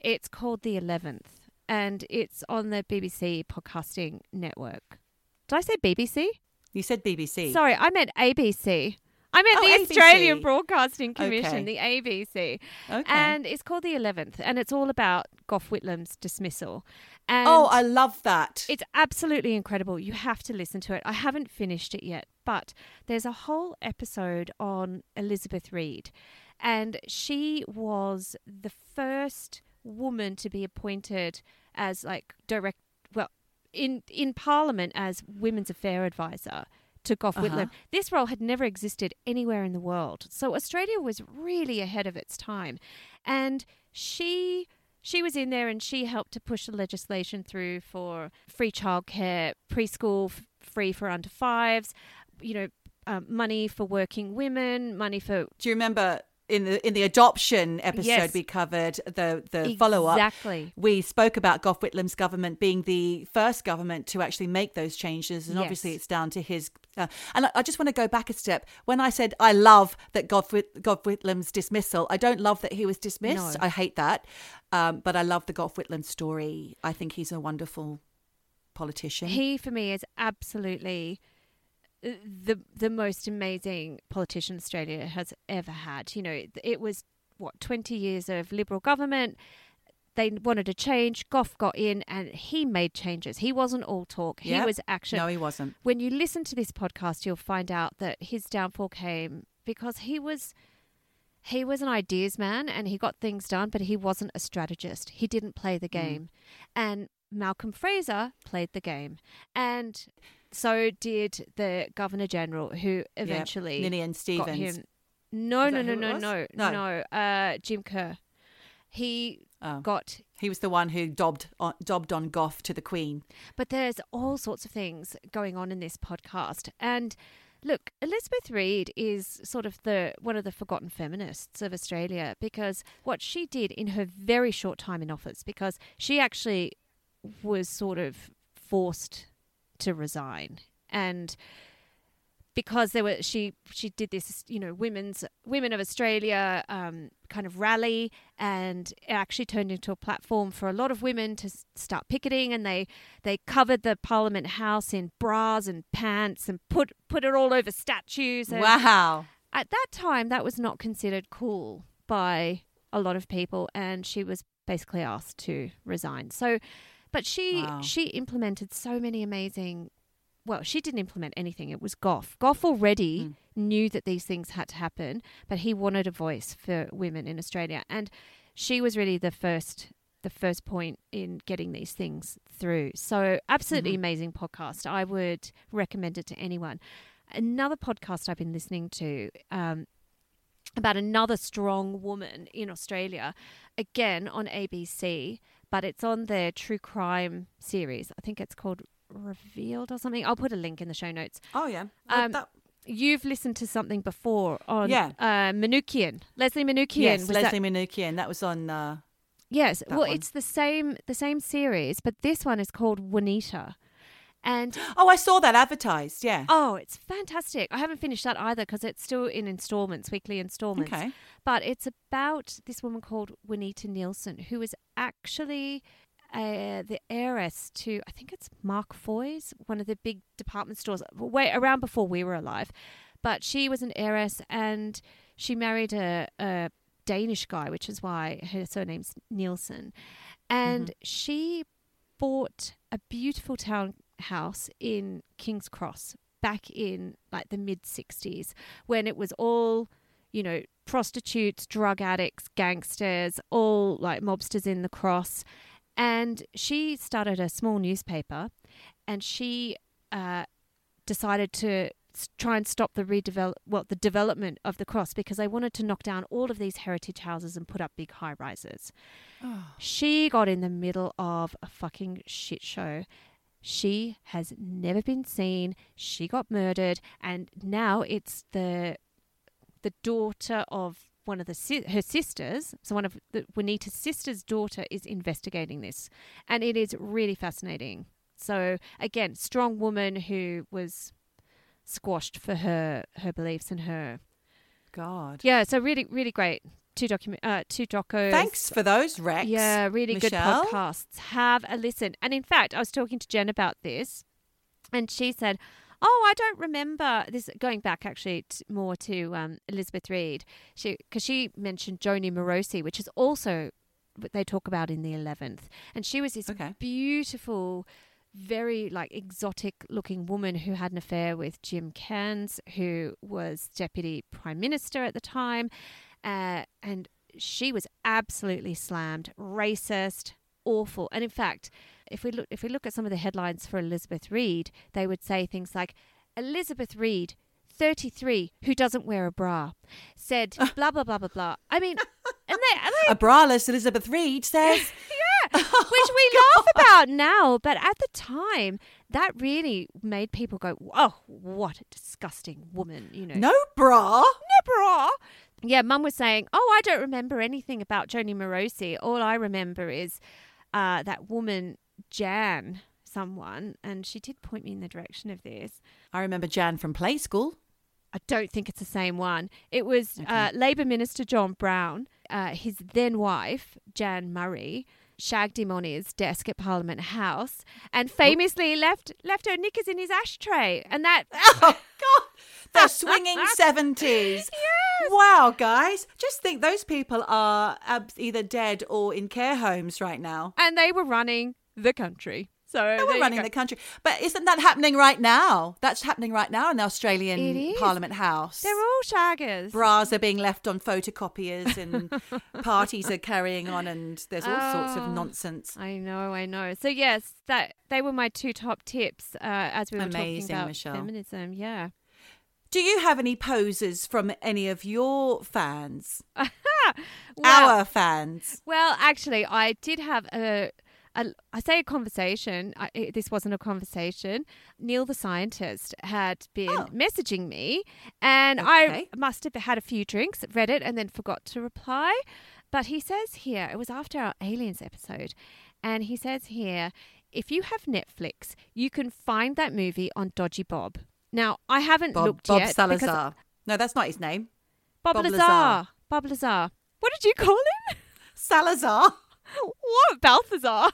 It's called The 11th and it's on the BBC podcasting network. Did I say BBC? You said BBC. Sorry, I meant ABC. I meant Oh, the ABC. Australian Broadcasting Commission, Okay. the ABC. Okay. And it's called The 11th and it's all about Gough Whitlam's dismissal. And oh, I love that. it's absolutely incredible. You have to listen to it. I haven't finished it yet, but there's a whole episode on Elizabeth Reid, and she was the first woman to be appointed as like direct, well, in in Parliament as Women's Affair Advisor to Gough Uh-huh. Whitlam. This role had never existed anywhere in the world, so Australia was really ahead of its time, and she she was in there and she helped to push the legislation through for free childcare, preschool f- free for under fives, you know, um, money for working women, money for Do you remember in the in the adoption episode Yes. we covered the the follow up? exactly. We spoke about Gough Whitlam's government being the first government to actually make those changes, and obviously it's down to his. Uh, and I, I just want to go back a step. When I said I love that Gough, Gough Whitlam's dismissal, I don't love that he was dismissed. No. I hate that, um, but I love the Gough Whitlam story. I think he's a wonderful politician. He for me is absolutely the the most amazing politician Australia has ever had. You know, it was what twenty years of Liberal government. They wanted a change. Gough got in, and he made changes. He wasn't all talk. He Yep. was action. no, he wasn't. when you listen to this podcast, you'll find out that his downfall came because he was he was an ideas man and he got things done, but he wasn't a strategist. He didn't play the mm. game, and Malcolm Fraser played the game, and so did the Governor General, who eventually Ninian got Stevens. him. No, no, no, no, no, No. no. Uh, Jim Kerr. He Oh. got He was the one who dobbed on, dobbed on Gough to the Queen. But there's all sorts of things going on in this podcast. And look, Elizabeth Reid is sort of the one of the forgotten feminists of Australia because what she did in her very short time in office, because she actually was sort of forced to resign and because there were she she did this you know women's women of australia um, kind of rally and it actually turned into a platform for a lot of women to start picketing and they they covered the parliament house in bras and pants and put put it all over statues and Wow. at that time that was not considered cool by a lot of people and she was basically asked to resign so but she Wow. she implemented so many amazing well she didn't implement anything it was gough gough already Mm. knew that these things had to happen but he wanted a voice for women in australia and she was really the first the first point in getting these things through so absolutely Mhm. amazing podcast i would recommend it to anyone another podcast I've been listening to um, about another strong woman in Australia, again on ABC, but it's on their true crime series. I think it's called Revealed or something. I'll put a link in the show notes. Oh yeah. Um, that, You've listened to something before on Yeah. uh, Manukian, Leslie Manukian. yes, was that- Leslie Manukian. That was on. Uh, Yes, well, one. it's the same the same series, but this one is called Juanita, and oh, I saw that advertised. Yeah. oh, it's fantastic. I haven't finished that either because it's still in installments, weekly installments. okay. But it's about this woman called Juanita Nielsen, who is actually uh, the heiress to, I think it's Mark Foy's, one of the big department stores, way around before we were alive. But she was an heiress and she married a, a Danish guy, which is why her surname's Nielsen. And she bought a beautiful townhouse in King's Cross back in like the mid 60s when it was all you know, prostitutes, drug addicts, gangsters, all like mobsters in the cross. And she started a small newspaper and she uh, decided to try and stop the redevelop well the development of the cross because they wanted to knock down all of these heritage houses and put up big high rises. Oh. She got in the middle of a fucking shit show She has never been seen. She got murdered, and now it's the the daughter of one of the si- her sisters. So one of the, Juanita's sister's daughter is investigating this, and it is really fascinating. So again, strong woman who was squashed for her her beliefs and her God. yeah. So really, really great. Two document, uh, two docos. Thanks for those, Rex. Yeah, really Michelle? good podcasts. Have a listen. And in fact, I was talking to Jen about this, and she said, "Oh, I don't remember this." Going back actually t- more to um, Elizabeth Reid, she because she mentioned Junie Morosi, which is also what they talk about in the eleventh, and she was this Okay. beautiful. Very like exotic looking woman who had an affair with Jim Cairns, who was deputy prime minister at the time, uh, and she was absolutely slammed, racist, awful. And in fact, if we look if we look at some of the headlines for Elizabeth Reid, they would say things like Elizabeth Reid, 33, who doesn't wear a bra, said blah blah blah blah blah. I mean, and they, and they A braless Elizabeth Reid says. Yeah, which we laugh about now, but at the time, that really made people go, "Oh, what a disgusting woman!" You know, No bra. No bra. Yeah, Mum was saying, "Oh, I don't remember anything about Junie Morosi. All I remember is uh, that woman Jan, someone, and she did point me in the direction of this. I remember Jan from play school. I don't think it's the same one. It was uh, Labor Minister John Brown, uh, his then wife Jan Murray." Shagged him on his desk at Parliament House, and famously left left her knickers in his ashtray, and that Oh God, the swinging seventies. Wow, guys, just think those people are uh, either dead or in care homes right now. and they were running the country. So were running the country, but isn't that happening right now? That's happening right now in the Australian Parliament House. They're all shaggers. Bras are being left on photocopiers, and parties are carrying on, and there's all sorts Oh. of nonsense. I know, I know. So yes, that they were my two top tips uh, as we were Amazing, talking about Michelle. feminism. Yeah. Do you have any poses from any of your fans? Well, Our fans. well, actually, I did have a. a I say a conversation. I, it- this wasn't a conversation. Neil, the scientist, had been Oh. messaging me, and I must have had a few drinks, read it, and then forgot to reply. But he says here, it was after our aliens episode, and he says here, if you have Netflix, you can find that movie on Dodgy Bob. Now, I haven't Bob, looked Bob yet because Salazar. No, that's not his name. Bob, Bob Lazar. Lazar. Bob Lazar. What did you call him? Salazar. What Balthazar?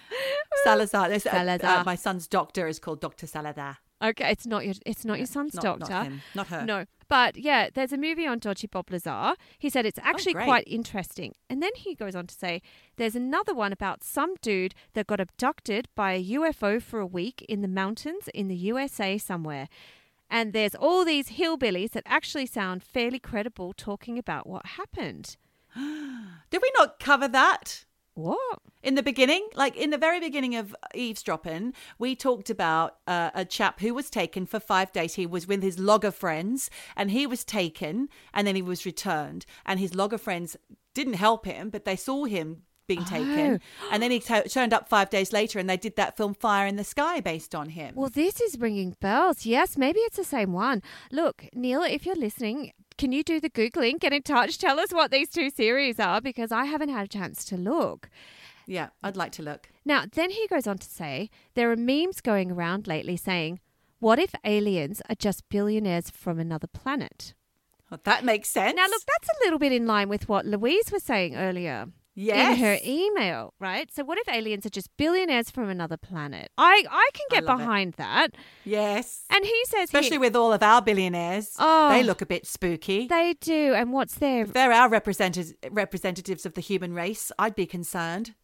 Salazar. There's, uh, Salazar. uh, my son's doctor is called Dr. Salazar. Okay, it's not your it's not your son's Not, doctor. Not him. Not her. No, but yeah, there's a movie on Dodgy Bob Lazar. He said it's actually great. quite interesting. And then he goes on to say there's another one about some dude that got abducted by a UFO for a week in the mountains in the USA somewhere. And there's all these hillbillies that actually sound fairly credible talking about what happened. Did we not cover that? What? In the beginning, like in the very beginning of eavesdropping, we talked about uh, a chap who was taken for five days. He was with his logger friends, and he was taken, and then he was returned. And his logger friends didn't help him, but they saw him being taken, and then he t- turned up five days later, and they did that film Fire in the Sky based on him. Well, this is ringing bells. Yes, maybe it's the same one. Look, Neil, if you're listening, can you do the Googling? Get in touch. Tell us what these two series are because I haven't had a chance to look. yeah, I'd like to look. Now, then he goes on to say there are memes going around lately saying, What if aliens are just billionaires from another planet? Well, that makes sense. Now, look, that's a little bit in line with what Louise was saying earlier. Yes. In her email, right? So, what if aliens are just billionaires from another planet? I, I can I get it. behind that. yes. And he says, Especially here, with all of our billionaires. Oh. they look a bit spooky. they do. And what's their If they're our represented, representatives of the human race, I'd be concerned.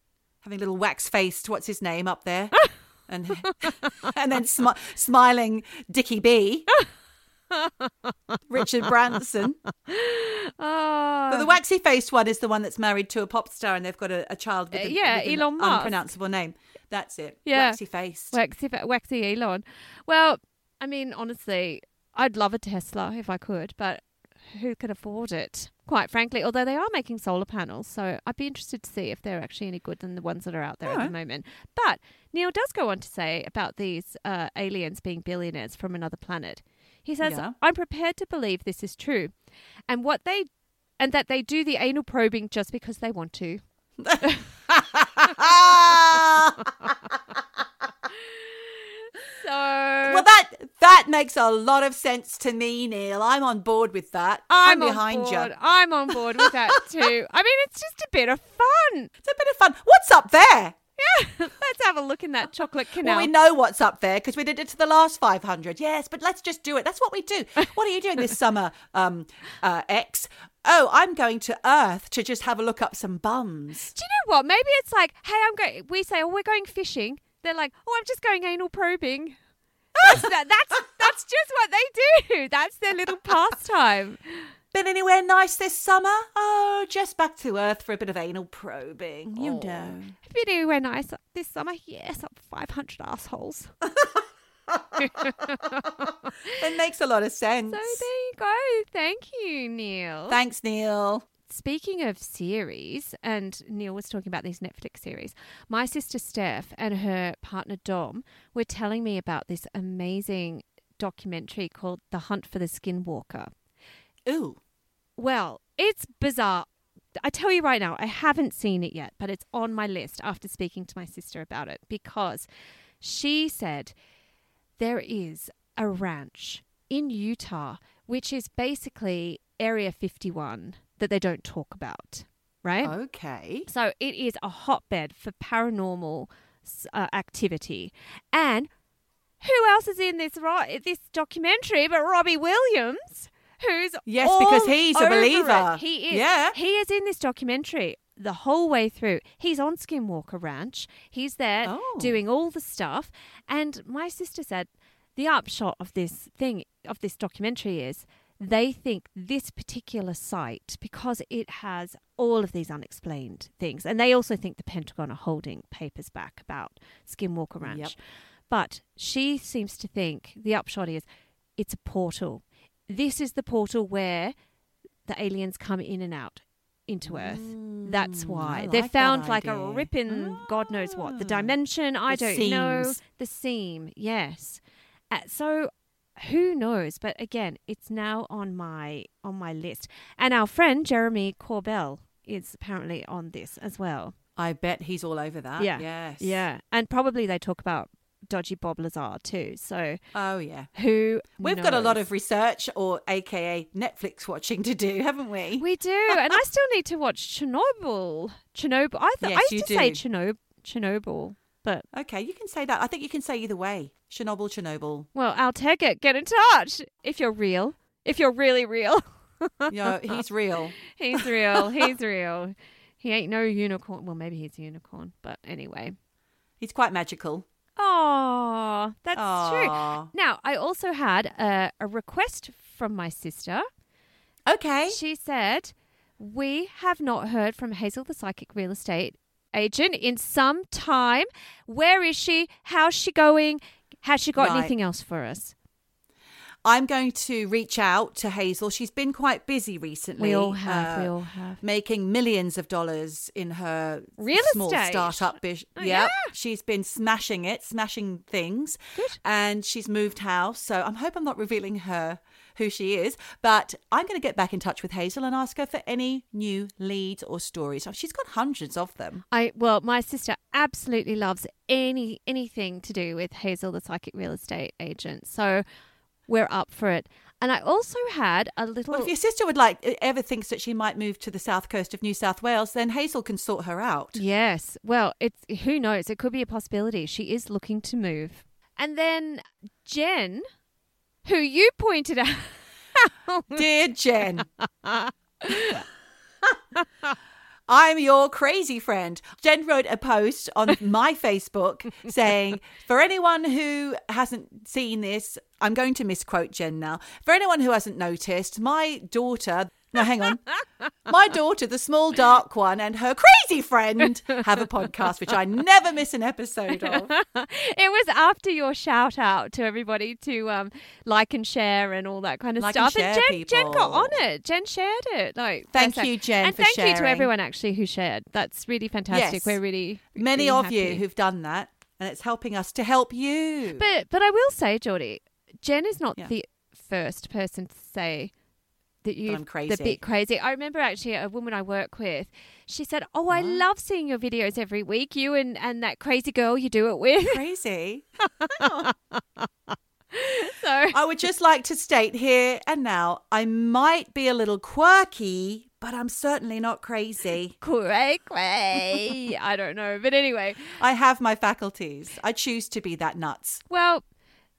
Having little wax faced, what's his name up there? and and then smi- smiling Dickie B. Richard Branson. Oh, But the waxy faced one is the one that's married to a pop star and they've got a, a child with, Uh, yeah, with an Elon Musk. unpronounceable name. That's it. Yeah. Waxy faced. waxy, waxy Elon. Well, I mean, honestly, I'd love a Tesla if I could, but who can afford it. Quite frankly, although they are making solar panels, so I'd be interested to see if they're actually any good than the ones that are out there at Alright. the moment. But Neil does go on to say about these uh, aliens being billionaires from another planet. He says, Yeah. "I'm prepared to believe this is true, and what they, and that they do the anal probing just because they want to." So well, that that makes a lot of sense to me, Neil. I'm on board with that. I'm, on behind you. I'm on board with that too. I mean, it's just a bit of fun. It's a bit of fun. What's up there? Yeah, let's have a look in that chocolate canal. Well, we know what's up there because we did it to the last 500. Yes, but let's just do it. That's what we do. What are you doing this summer, um, uh, X? Oh, I'm going to Earth to just have a look up some bums. Do you know what? Maybe it's like, hey, I'm going. We say, oh, we're going fishing. They're like, oh, I'm just going anal probing. That's that, that's that's just what they do. That's their little pastime. Been anywhere nice this summer? Oh, just back to Earth for a bit of anal probing. You Oh. know. Been anywhere nice this summer? Yes, up 500 assholes. It makes a lot of sense. So there you go. Thank you, Neil. Thanks, Neil. Speaking of series, and Neil was talking about these Netflix series, my sister Steph and her partner Dom were telling me about this amazing documentary called The Hunt for the Skinwalker. Ooh. Well, it's bizarre. I tell you right now, I haven't seen it yet, but it's on my list after speaking to my sister about it because she said there is a ranch in Utah, which is basically Area 51 that they don't talk about, right? Okay. So it is a hotbed for paranormal uh, activity. And who else is in this ro- this documentary but Robbie Williams, who's Yes, because he's a over it. believer. He is. Yeah. He is in this documentary the whole way through. He's on Skinwalker Ranch. He's there Oh. doing all the stuff. And my sister said the upshot of this thing of this documentary is they think this particular site because it has all of these unexplained things and they also think the pentagon are holding papers back about skinwalker ranch Yep. but she seems to think the upshot is it's a portal this is the portal where the aliens come in and out into earth. That's Mm, why. I they like that found like a rip in god knows what. The Ah. dimension i The don't know. the seam yes. Uh, so who knows? But again it's now on my on my list. And our friend jeremy corbell is apparently on this as well. I bet he's all over that. Yeah. Yes. yeah. And probably they talk about dodgy bob lazar too so Oh, yeah. who We've got a lot of research or AKA Netflix watching to do, haven't we? we do and i still need to watch chernobyl chernobyl i thought Yes, i used to say do. chernobyl chernobyl but Okay, you can say that. I think you can say either way. Chernobyl, Chernobyl. well i'll take it get in touch if you're real if you're really real know, he's real. He's real. He's real. He ain't no unicorn. Well, maybe he's a unicorn, but anyway. He's quite magical. Oh, that's true. Now, I also had a, a request from my sister. Okay. She said, We have not heard from Hazel, the psychic real estate agent, in some time. Where is she? How's she going? Has she got Right. anything else for us? I'm going to reach out to Hazel. She's been quite busy recently. We all have. uh, we all have. making millions of dollars in her Real small estate. startup business. Oh, yeah. yeah. she's been smashing it, smashing things. Good. And she's moved house. So I hope I'm not revealing her who she is, but I'm going to get back in touch with Hazel and ask her for any new leads or stories. She's got hundreds of them. I well, my sister absolutely loves any anything to do with Hazel, the psychic real estate agent. So we're up for it. And I also had a little. Well, if your sister would like ever thinks that she might move to the south coast of New South Wales, then Hazel can sort her out. yes, well, it's who knows? It could be a possibility. She is looking to move. And then Jen, who you pointed out. Dear Jen. I'm your crazy friend. Jen wrote a post on my Facebook saying, for anyone who hasn't seen this, I'm going to misquote Jen now. For anyone who hasn't noticed, my daughter, No, hang on. My daughter, the small dark one, and her crazy friend have a podcast, which I never miss an episode of. it was after your shout out to everybody to um, like and share and all that kind of Like and stuff. share, Jen, Jen got on it. Jen shared it. Like, Thank you, Jen, and thank you to everyone actually who shared. That's really fantastic. Yes. We're really Many really of you who've done that, and it's helping us to help you. But but I will say, Geordie, Jen is not Yeah. the first person to say that you I'm the crazy. bit crazy. I remember actually a woman I work with. She said, "Oh, I love seeing your videos every week. You and and that crazy girl you do it with." crazy. so I would just like to state here and now I might be a little quirky, but I'm certainly not crazy. cray cray. I don't know, but anyway. I have my faculties. I choose to be that nuts. Well,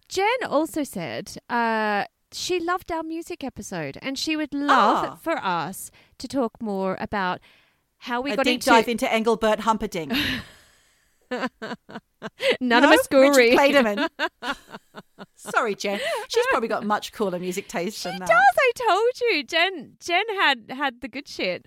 Jen also said uh, she loved our music episode, and she would love Ah. for us to talk more about how we got a got deep into dive into Engelbert Humperdinck. none No? of us Richard Clayderman. Sorry, Jen. She's probably got much cooler music taste She than does. that. I told you, Jen. Jen had had the good shit.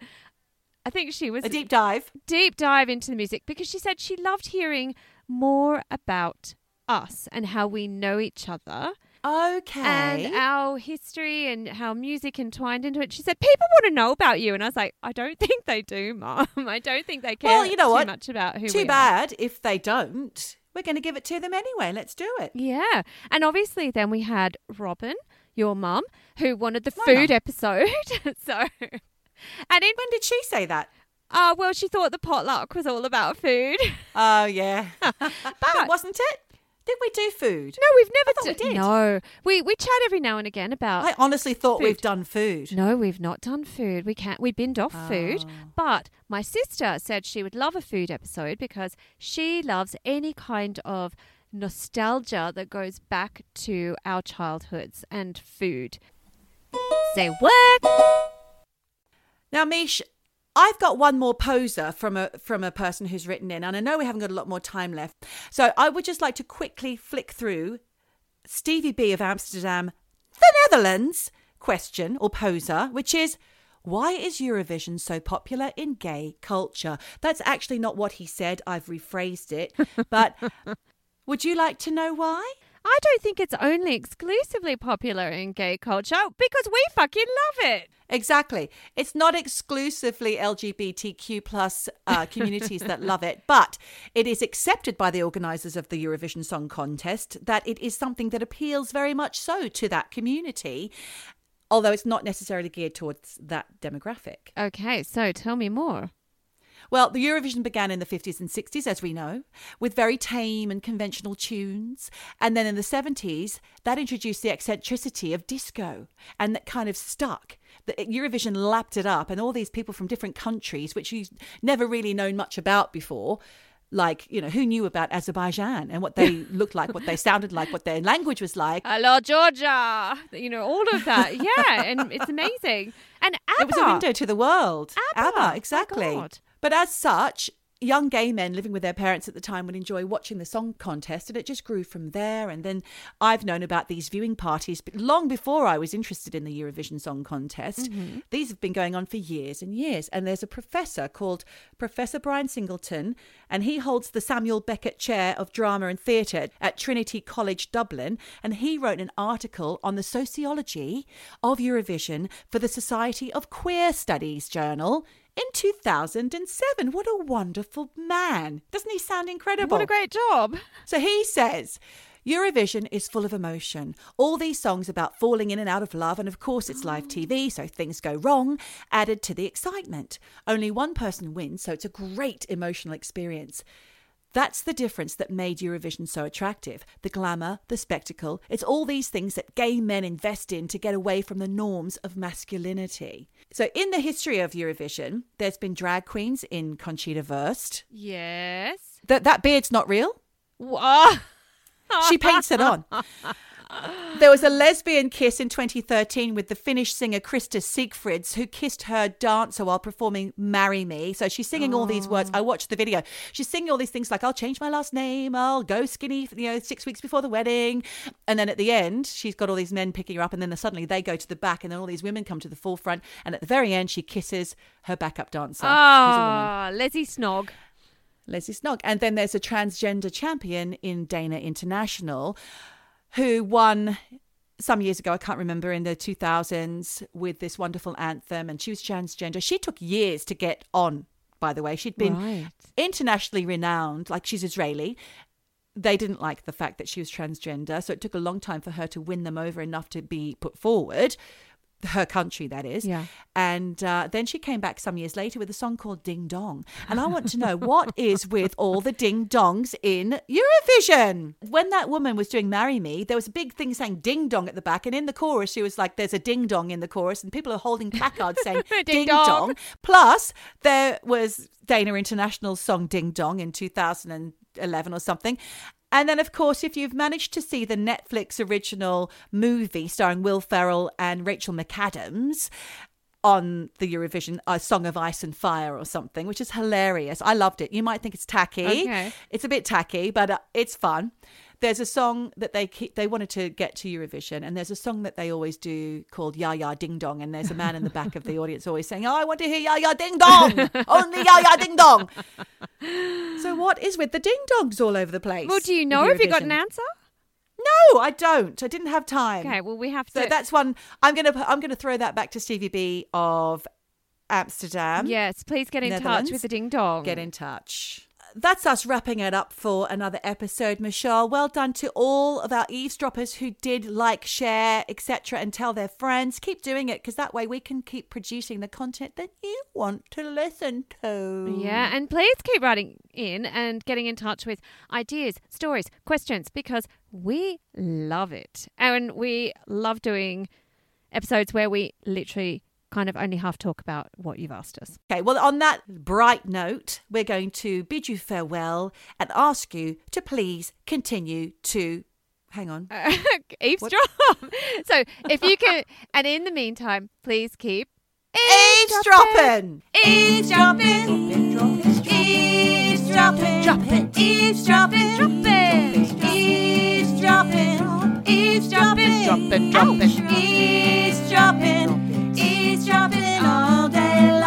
I think she was A deep dive. deep dive into the music because she said she loved hearing more about us and how we know each other Okay. and our history and how music entwined into it. She said people want to know about you, and I was like, I don't think they do, Mom. I don't think they care Well, you know too what? much about who. we are." Too are. bad if they don't. We're going to give it to them anyway. Let's do it. Yeah, and obviously then we had Robin, your mum, who wanted the food episode. so, and in When did she say that? uh, well, she thought the potluck was all about food. Oh, yeah. But wasn't it? Did we do food? No, we've never thought we did. No, we we chat every now and again about. I honestly thought Food. we've done food. no, we've not done food. We can't. We binned off food. Oh. But my sister said she would love a food episode because she loves any kind of nostalgia that goes back to our childhoods and food. Say what? Now, Mish, I've got one more poser from a from a person who's written in, and I know we haven't got a lot more time left. So I would just like to quickly flick through Stevie B of Amsterdam, the Netherlands question or poser, which is why is Eurovision so popular in gay culture? That's actually not what he said. I've rephrased it. But would you like to know why? I don't think it's only exclusively popular in gay culture because we fucking love it. Exactly. It's not exclusively LGBTQ plus uh, communities that love it, but it is accepted by the organisers of the Eurovision Song Contest that it is something that appeals very much so to that community, although it's not necessarily geared towards that demographic. Okay, so tell me more. Well, the Eurovision began in the 50s and 60s, as we know, with very tame and conventional tunes. And then in the 70s, that introduced the eccentricity of disco and that kind of stuck. The Eurovision lapped it up, and all these people from different countries, which you've never really known much about before. Like, you know, who knew about Azerbaijan and what they looked like, what they sounded like, what their language was like? Hello, Georgia. You know, all of that. Yeah, and it's amazing. And ABBA. It was a window to the world. ABBA, my exactly. But as such, young gay men living with their parents at the time would enjoy watching the song contest, and it just grew from there. And then I've known about these viewing parties but long before I was interested in the Eurovision Song Contest. Mm-hmm. These have been going on for years and years. And there's a professor called Professor Brian Singleton, and he holds the Samuel Beckett Chair of Drama and Theatre at Trinity College Dublin. And he wrote an article on the sociology of Eurovision for the Society of Queer Studies journal in 2007. What a wonderful man. Doesn't he sound incredible? What a great job. So he says Eurovision is full of emotion. All these songs about falling in and out of love, and of course it's live TV, so things go wrong, added to the excitement. Only one person wins, so it's a great emotional experience. That's the difference that made Eurovision so attractive. The glamour, the spectacle, it's all these things that gay men invest in to get away from the norms of masculinity. So, in the history of Eurovision, there's been drag queens in Conchita Wurst. Yes. That, that beard's not real. Wha- She paints it on. There was a lesbian kiss in 2013 with the Finnish singer Krista Siegfrieds, who kissed her dancer while performing Marry Me. So she's singing all these words. I watched the video. She's singing all these things like, I'll change my last name, I'll go skinny, you know, six weeks before the wedding. And then at the end, she's got all these men picking her up, and then suddenly they go to the back, and then all these women come to the forefront. And at the very end, she kisses her backup dancer. who's a. Oh, ah, Leslie Snog. Leslie Snog. And then there's a transgender champion in Dana International who won some years ago, I can't remember, in the 2000s with this wonderful anthem. And she was transgender. She took years to get on, by the way. She'd been Right. internationally renowned, like she's Israeli. They didn't like the fact that she was transgender. So it took a long time for her to win them over enough to be put forward. Her country, that is. Yeah. And uh, then she came back some years later with a song called Ding Dong. And I want to know what is with all the ding dongs in Eurovision? When that woman was doing Marry Me, there was a big thing saying ding dong at the back. And in the chorus, she was like, there's a ding dong in the chorus. And people are holding placards saying Ding ding, dong. dong. Plus, there was Dana International's song Ding Dong in 2011 or something. And then, of course, if you've managed to see the Netflix original movie starring Will Ferrell and Rachel McAdams on the Eurovision, uh, Song of Ice and Fire or something, which is hilarious. I loved it. You might think it's tacky. Okay. It's a bit tacky, but uh, it's fun. There's a song that they keep, they wanted to get to Eurovision, and there's a song that they always do called "Ya Ya Ding Dong," and there's a man in the back of the audience always saying, "Oh, I want to hear Ya Ya Ding Dong, only Ya Ya Ding Dong." So what is with the ding dongs all over the place? Well, do you know if you got an answer? No, I don't. I didn't have time. Okay, well, we have to. So that's one. I'm gonna I'm gonna throw that back to Stevie B of Amsterdam. yes, please get in touch with the ding dong. Get in touch. That's us wrapping it up for another episode, Michelle. Well done to all of our eavesdroppers who did like, share, etc., and tell their friends. Keep doing it because that way we can keep producing the content that you want to listen to. Yeah, and please keep writing in and getting in touch with ideas, stories, questions because we love it. And we love doing episodes where we literally kind of only half talk about what you've asked us. Okay, well, on that bright note, we're going to bid you farewell and ask you to please continue to. Hang on. Eavesdrop. so if you can, and in the meantime, please keep Eavesdropping! Eavesdropping. Eavesdropping! Dropping! Eavesdropping! Dropping! Eavesdropping! Eavesdropping! Dropping, dropping. Eavesdropping! eavesdropping all day long.